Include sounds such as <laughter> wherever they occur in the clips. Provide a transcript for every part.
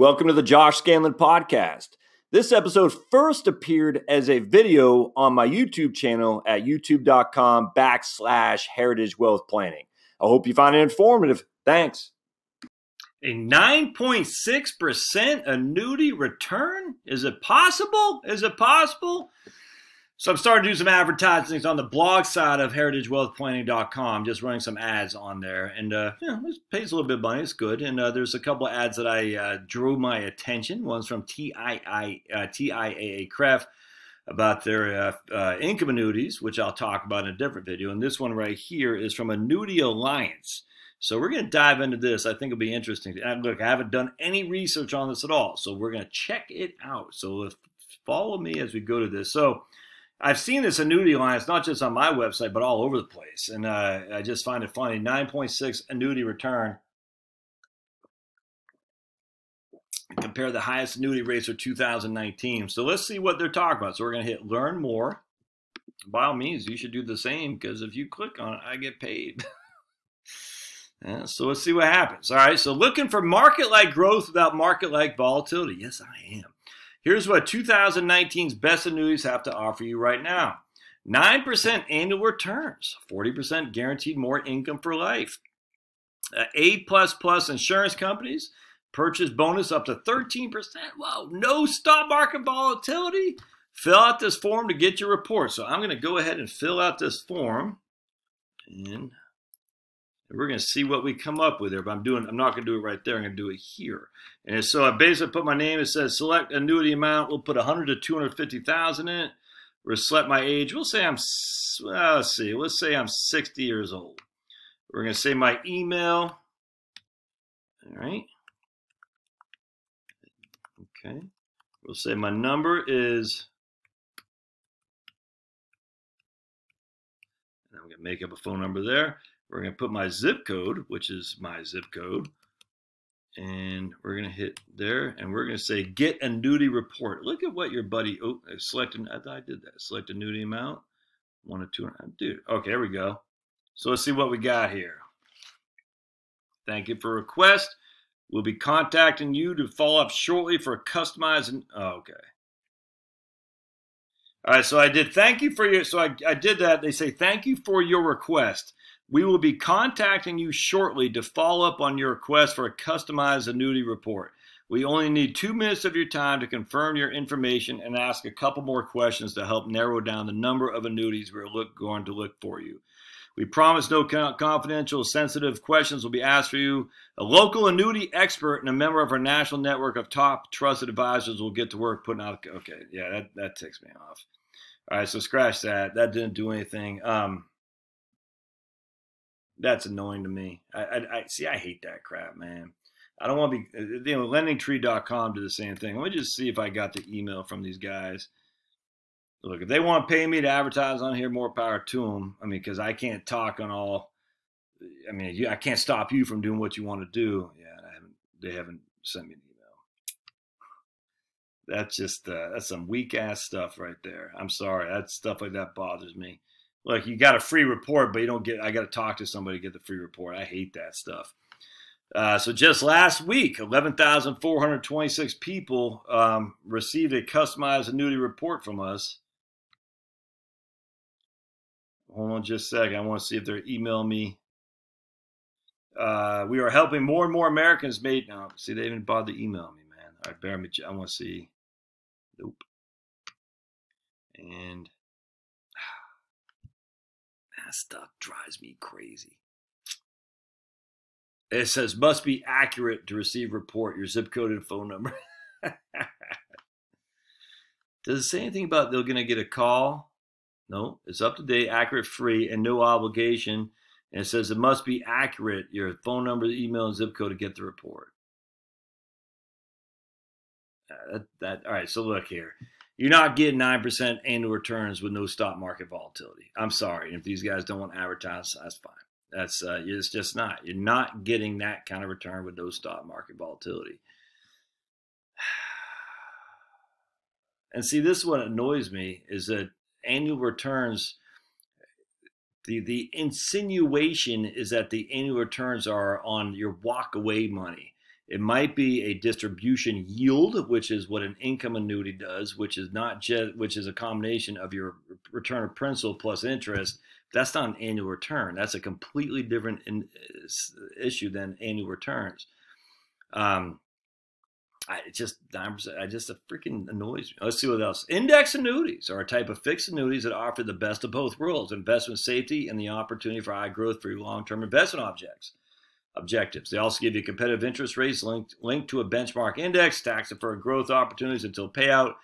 Welcome to the Josh Scandlen podcast. This episode first appeared as a video on my YouTube channel at youtube.com backslash heritage wealth planning. I hope you find it informative. Thanks. A 9.6% annuity return? Is it possible? Is it possible? So I'm starting to do some advertising on the blog side of heritagewealthplanning.com, just running some ads on there. And, uh, it pays a little bit of money. It's good. And uh, there's a couple of ads that I uh, drew my attention. One's from TII, uh, TIAA CREF about their uh, uh, income annuities, which I'll talk about in a different video. And this one right here is from Annuity Alliance. So we're going to dive into this. I think it'll be interesting. And look, I haven't done any research on this at all. So we're going to check it out. So if, follow me as we go to this. So I've seen this annuity alliance not just on my website, but all over the place. And uh, I just find it funny 9.6 annuity return. Compare the highest annuity rates for 2019. So let's see what they're talking about. So we're going to hit learn more. By all means, you should do the same because if you click on it, I get paid. <laughs> yeah, so let's see what happens. All right. So looking for market like growth without market like volatility. Yes, I am. Here's what 2019's best annuities have to offer you right now 9% annual returns, 40% guaranteed more income for life. Uh, a plus plus insurance companies purchase bonus up to 13%. Whoa, no stock market volatility. Fill out this form to get your report. So I'm going to go ahead and fill out this form. And we're going to see what we come up with there. But I'm doing, I'm not going to do it right there. I'm going to do it here. And so I basically put my name. It says select annuity amount. We'll put 100 to 250,000 in it. We'll select my age. We'll say I'm, well, let's see. Let's say I'm 60 years old. We're going to say my email. All right. Okay. We'll say my number is. I'm going to make up a phone number there. We're going to put my zip code, which is my zip code, and we're going to hit there, and we're going to say get annuity report. Look at what your buddy, oh, I selected, I did that. Select a annuity amount, one or two, uh, dude. Okay, there we go. So let's see what we got here. Thank you for request. We'll be contacting you to follow up shortly for a customized. Oh, okay. All right, so I did thank you for your. So I, I did that. They say thank you for your request. We will be contacting you shortly to follow up on your request for a customized annuity report. We only need two minutes of your time to confirm your information and ask a couple more questions to help narrow down the number of annuities we're look, going to look for you. We promise no confidential, sensitive questions will be asked for you. A local annuity expert and a member of our national network of top trusted advisors will get to work putting out. Okay, yeah, that, that ticks me off. All right, so scratch that. That didn't do anything. Um, that's annoying to me. I, I, I see. I hate that crap, man. I don't want to be. Uh, you know, LendingTree.com do the same thing. Let me just see if I got the email from these guys. Look, if they want to pay me to advertise on here, more power to them. I mean, because I can't talk on all. I mean, I can't stop you from doing what you want to do. Yeah, I haven't. They haven't sent me an email. That's just uh, that's some weak ass stuff right there. I'm sorry. That stuff like that bothers me like you got a free report, but you don't get. I got to talk to somebody to get the free report. I hate that stuff. Uh, so just last week, 11,426 people um, received a customized annuity report from us. Hold on just a second. I want to see if they're emailing me. Uh, we are helping more and more Americans make. Now, see, they bothered to email me, man. All right, bear me. I want to see. Nope. And that stuff drives me crazy. It says must be accurate to receive report, your zip code and phone number. <laughs> Does it say anything about they're going to get a call? No, it's up to date, accurate, free, and no obligation. And it says it must be accurate, your phone number, email, and zip code to get the report. Uh, that, that, all right, so look here. You're not getting 9% annual returns with no stock market volatility. I'm sorry. If these guys don't want to advertise, that's fine. That's uh, it's just not. You're not getting that kind of return with no stock market volatility. <sighs> And see, this is what annoys me is that annual returns. The the insinuation is that the annual returns are on your walk away money. It might be a distribution yield, which is what an income annuity does, which is not just which is a combination of your return of principal plus interest. That's not an annual return. That's a completely different in, issue than annual returns. Um, I just I just it freaking annoys me. Let's see what else. Index annuities are a type of fixed annuities that offer the best of both worlds: investment safety and the opportunity for high growth for your long-term investment objects objectives. They also give you competitive interest rates linked, linked to a benchmark index, tax deferred growth opportunities until payout,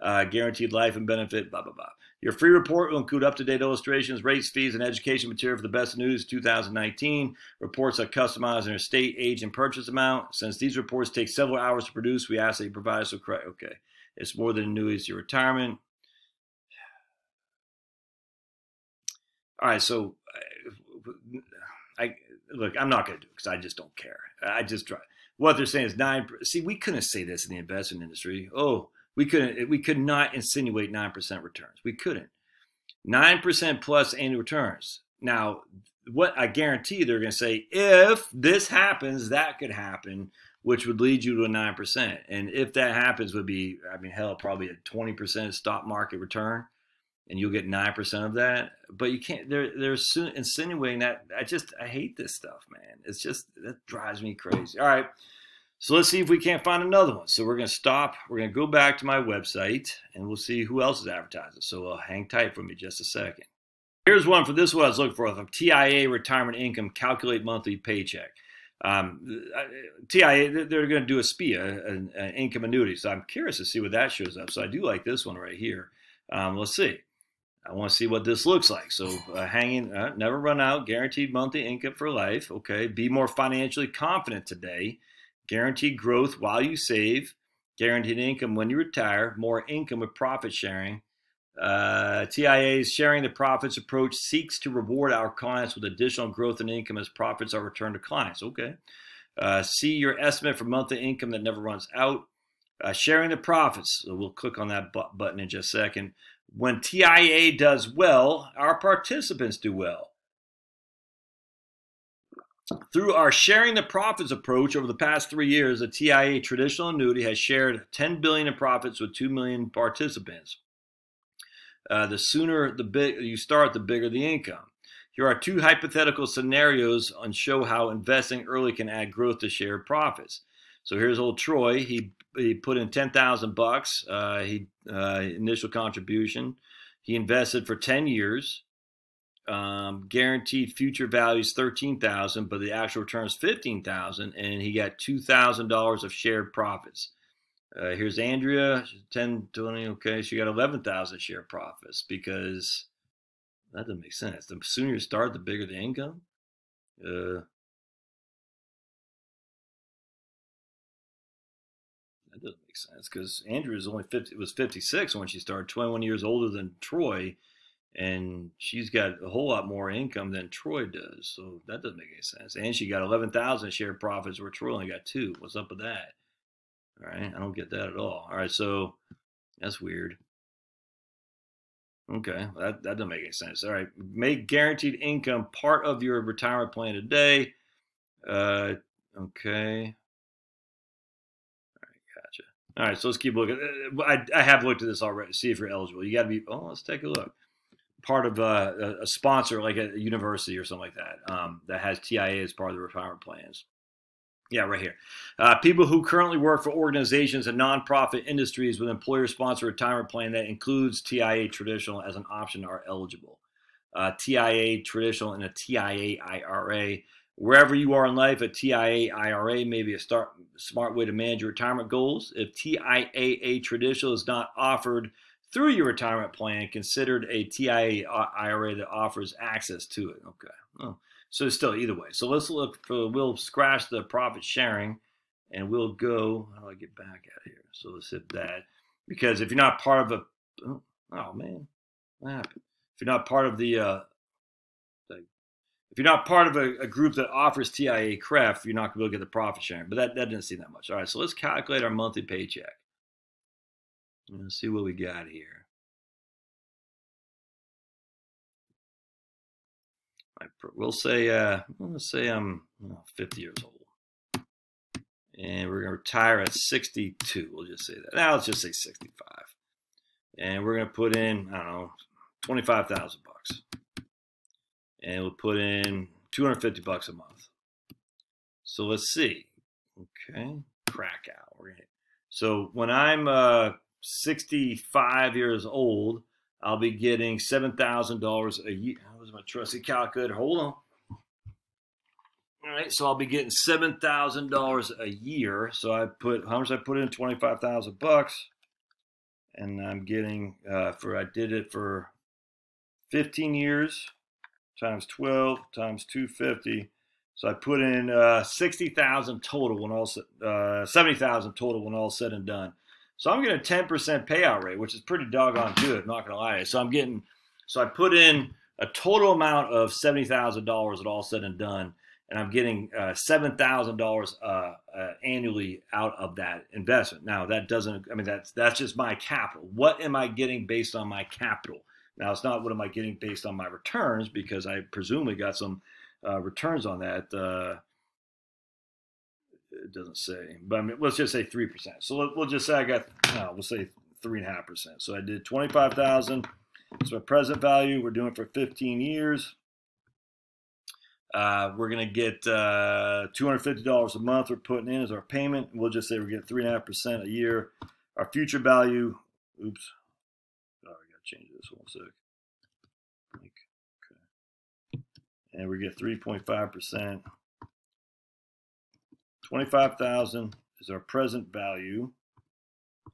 uh, guaranteed life and benefit, blah, blah, blah. Your free report will include up to date illustrations, rates, fees, and education material for the best news 2019. Reports are customized in your state, age, and purchase amount. Since these reports take several hours to produce, we ask that you provide us with correct. Okay. It's more than annuities your retirement. All right. So I look, I'm not going to do it because I just don't care. I just try. What they're saying is nine. See, we couldn't say this in the investment industry. Oh, we couldn't. We could not insinuate nine percent returns. We couldn't. Nine percent plus annual returns. Now, what I guarantee they're going to say, if this happens, that could happen, which would lead you to a nine percent. And if that happens, would be, I mean, hell, probably a twenty percent stock market return and you'll get 9% of that. But you can't they're they're insinuating that i just i hate this stuff man. It's just that drives me crazy. All right. So let's see if we can't find another one. So we're going to stop. We're going to go back to my website and we'll see who else is advertising. So uh, hang tight for me just a second. Here's one for this one i was looking for from TIAA retirement income calculate monthly paycheck. Um, TIAA, they're going to do a SPIA, an, an, income annuity. So I'm curious to see what that shows up. So I do like this one right here. Um, let's see. I want to see what this looks like. So, uh, hanging, uh, never run out, guaranteed monthly income for life. Okay. Be more financially confident today. Guaranteed growth while you save. Guaranteed income when you retire. More income with profit sharing. Uh, TIAA's sharing the profits approach seeks to reward our clients with additional growth in income as profits are returned to clients. Okay. Uh, see your estimate for monthly income that never runs out. Uh, sharing the profits. So we'll click on that button in just a second. When TIAA does well, our participants do well. Through our sharing the profits approach over the past three years, the TIAA traditional annuity has shared 10 billion in profits with 2 million participants. Uh, the sooner the big you start, the bigger the income. Here are two hypothetical scenarios on show how investing early can add growth to shared profits. So here's old Troy. He he put in ten thousand bucks. Uh, he uh, initial contribution. He invested for ten years. Um, guaranteed future values thirteen thousand, but the actual return is fifteen thousand, and he got two thousand dollars of shared profits. Uh, here's Andrea, 10, 20, okay, she got 11,000 share profits because that doesn't make sense. The sooner you start, the bigger the income. Uh, doesn't sense because Andrew is only 50, was 56 when she started, 21 years older than Troy, and she's got a whole lot more income than Troy does. So that doesn't make any sense. And she got 11,000 share profits where Troy only got two. What's up with that? All right, I don't get that at all. All right, so that's weird. Okay, that, that doesn't make any sense. All right, make guaranteed income part of your retirement plan today. Uh, okay. All right, so let's keep looking. Uh, I, I have looked at this already. See if you're eligible. You got to be. Oh, let's take a look. Part of uh, a sponsor, like a university or something like that, um, that has TIAA as part of the retirement plans. Yeah, right here. Uh, people who currently work for organizations and nonprofit industries with employer-sponsored retirement plan that includes TIAA traditional as an option are eligible. Uh, TIAA traditional and a TIAA IRA Wherever you are in life, a TIAA IRA may be a start, smart way to manage your retirement goals. If TIAA traditional is not offered through your retirement plan, considered a TIAA IRA that offers access to it. Okay. Oh, so still either way. So let's look for, we'll scratch the profit sharing and we'll go, how do I get back out of here? So let's hit that. Because if you're not part of a, oh, oh man, what happened? If you're not part of the uh, if you're not part of a, a group that offers TIAA CREF, you're not going to be able to get the profit sharing. But that, that didn't seem that much. All right, so let's calculate our monthly paycheck. Let's see what we got here. we'll say, uh, let's say I'm 50 years old. and we're to retire at 62. We'll just say that. Now let's just say 65. And we're going to put in, I don't know, 25,000 bucks. And we'll put in 250 bucks a month. So let's see. Okay, crack out. We're so when I'm uh, 65 years old, I'll be getting $7,000 a year. That was my trusty calculator. Hold on. All right, so I'll be getting seven thousand dollars a year. So I put how much I put in twenty five thousand bucks, and I'm getting uh, for I did it for fifteen years times twelve times two fifty. So I put in uh, sixty thousand total when all uh, seventy thousand total when all said and done. So I'm getting a ten percent payout rate, which is pretty doggone good. I'm not gonna lie. So I'm getting so I put in a total amount of seventy thousand dollars at all said and done and I'm getting uh, seven thousand uh, dollars uh, annually out of that investment. Now that doesn't, I mean that's that's just my capital. What am I getting based on my capital? Now it's not what am I getting based on my returns because I presumably got some uh, returns on that. Uh, it doesn't say, but I mean let's just say three percent. So let, we'll just say I got, no, we'll say three and a half percent. So I did twenty five thousand. So my present value, we're doing for 15 years. Uh, we're going to get uh, $250 a month we're putting in as our payment. We'll just say we're getting 3.5% a year. Our future value, oops. Oh, change this one sec. Okay. And we get 3.5%. 25000 is our present value.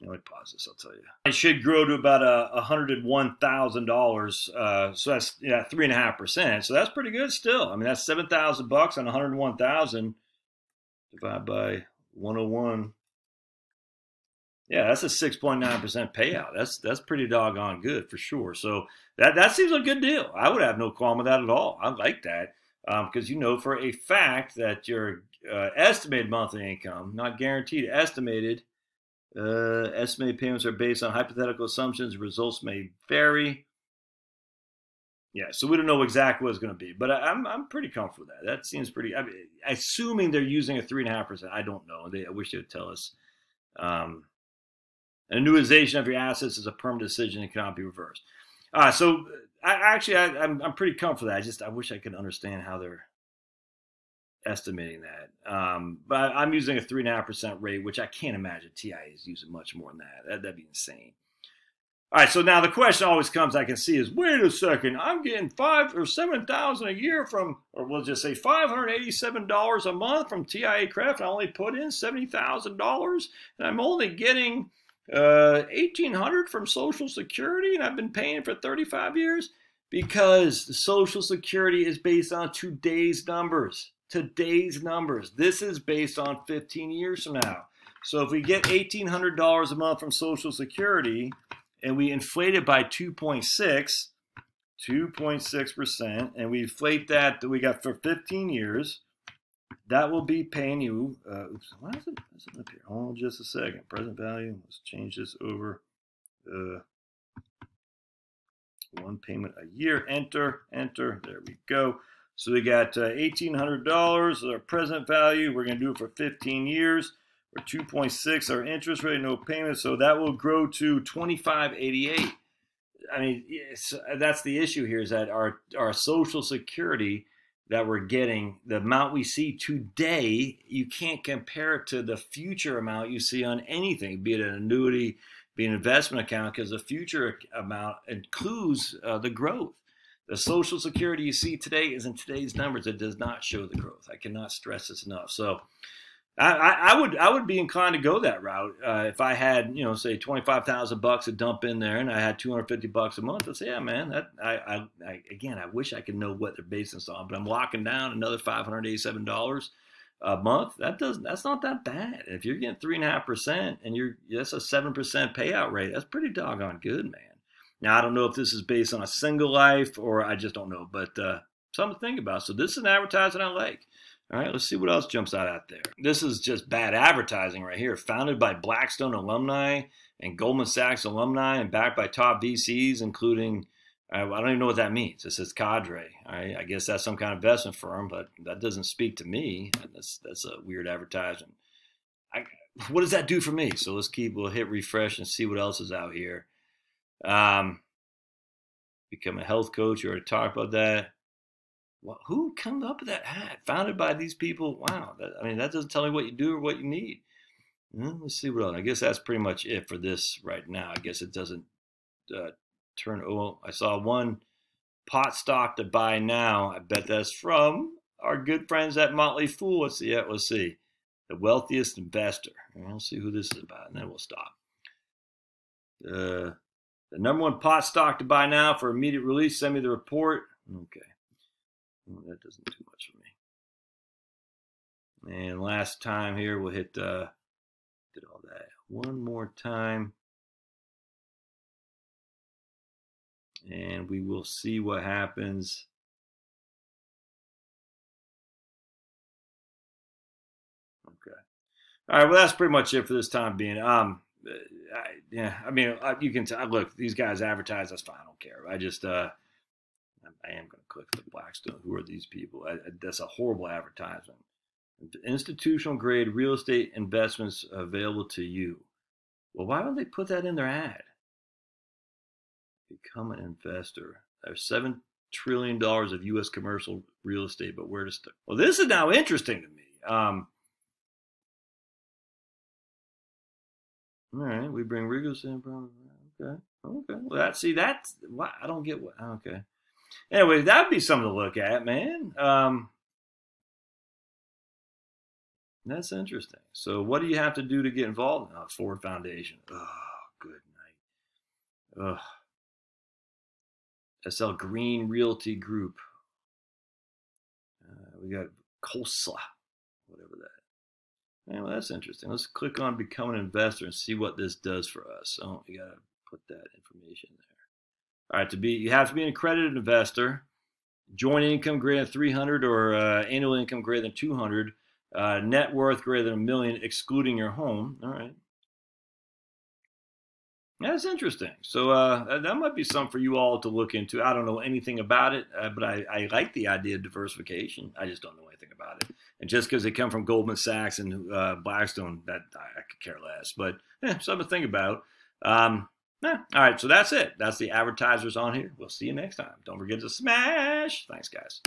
Let me pause this. I'll tell you. It should grow to about a hundred and one thousand dollars. Uh, so that's yeah, three and a half percent. So that's pretty good still. I mean, that's seven thousand bucks on one hundred one thousand divided by one hundred one. Yeah, that's a six point nine percent payout. That's that's pretty doggone good for sure. So that that seems a good deal. I would have no qualm with that at all. I like that because um, you know for a fact that your uh, estimated monthly income, not guaranteed, estimated uh, estimated payments are based on hypothetical assumptions. Results may vary. Yeah, so we don't know exactly what it's going to be, but I, am I'm pretty comfortable with that. That seems pretty. I mean, assuming they're using a three and a half percent, I don't know. They, I wish they would tell us. Um, annuitization of your assets is a permanent decision and cannot be reversed. Uh, so I, actually, I, I'm I'm pretty comfortable. I just I wish I could understand how they're estimating that. Um, but I'm using a three and a half percent rate, which I can't imagine TIAA is using much more than that. that. That'd be insane. All right, so now the question always comes I can see is wait a second, I'm getting five or seven thousand a year from, or we'll just say five hundred eighty-seven dollars a month from TIAA CREF. I only put in seventy thousand dollars, and I'm only getting uh, eighteen hundred from Social Security, and I've been paying for thirty-five years because the Social Security is based on today's numbers today's numbers. This is based on 15 years from now. So if we get $1,800 a month from Social Security and we inflate it by 2.6, 2.6%, and we inflate that that we got for 15 years, that will be paying you. Uh, oops, why is it, is it up here? On just a second. Present value. Let's change this over. Uh, one payment a year. Enter, enter. There we go. So we got uh, $1,800 our present value. We're going to do it for 15 years. We're 2.6 our interest rate, no payment. So that will grow to 2588. I mean, that's the issue here is that our, our Social Security that we're getting, the amount we see today, you can't compare it to the future amount you see on anything, be it an annuity, be an investment account, because the future amount includes uh, the growth. The Social Security you see today is in today's numbers. It does not show the growth. I cannot stress this enough. So, I, I, would I would be inclined to go that route uh, if I had you know say twenty five thousand bucks to dump in there and I had two hundred fifty bucks a month. I'd say yeah man that I, I, I, again I wish I could know what they're based this on, but I'm locking down another five hundred eighty seven dollars a month. That does that's not that bad. If you're getting three and a half percent and you're that's a seven percent payout rate, that's pretty doggone good, man. Now, I don't know if this is based on a single life or I just don't know, but uh, something to think about. So, this is an advertising I like. All right, let's see what else jumps out out there. This is just bad advertising right here. Founded by Blackstone alumni and Goldman Sachs alumni and backed by top VCs, including, uh, I don't even know what that means. It says cadre. Right, I guess that's some kind of investment firm, but that doesn't speak to me. That's, that's a weird advertisement. I, what does that do for me? So let's keep. We'll hit refresh and see what else is out here. Um, become a health coach. You already talked about that. Well, who comes up with that ad? Founded by these people. Wow. That, I mean, that doesn't tell me what you do or what you need. Let's see what else. I guess that's pretty much it for this right now. I guess it doesn't uh, turn. Oh, I saw one pot stock to buy now. I bet that's from our good friends at Motley Fool. Let's see. Yeah, let's see. The wealthiest investor. We'll see who this is about, and then we'll stop. Uh, the number one pot stock to buy now for immediate release. Send me the report. Okay. Well, that doesn't do much for me. And last time here, we'll hit, uh, did all that one more time. And we will see what happens. Okay. All right. Well, that's pretty much it for this time being. Um, I, yeah, I mean, you can tell. Look, these guys advertise. That's fine. I don't care. I just, uh, I am going to click the Blackstone. Who are these people? I, I, that's a horrible advertisement. Institutional grade real estate investments available to you. Well, why don't they put that in their ad? Become an investor. There's seven trillion dollars of U.S. commercial real estate, but where to start? Well, this is now interesting to me. Um, all right, we bring Rigos in. Okay, okay. Well, that see that's why I don't get what. Okay. Anyway, that'd be something to look at, man. Um, that's interesting. So, what do you have to do to get involved in oh, Ford Foundation? Oh, good night. Ugh. SL Green Realty Group. Uh, we got COSLA, whatever that. Anyway, that's interesting. Let's click on Become an Investor and see what this does for us. Oh, you got to put that information. All right, to be you have to be an accredited investor, joint income greater than 300 or uh, annual income greater than 200, uh, net worth greater than a million, excluding your home. All right. That's interesting. So uh, that might be something for you all to look into. I don't know anything about it, uh, but I, I, like the idea of diversification. I just don't know anything about it. And just because they come from Goldman Sachs and uh, Blackstone, that I, I, could care less. But eh, something to think about. Um, yeah. All right. So that's it. That's the advertisers on here. We'll see you next time. Don't forget to smash. Thanks, guys.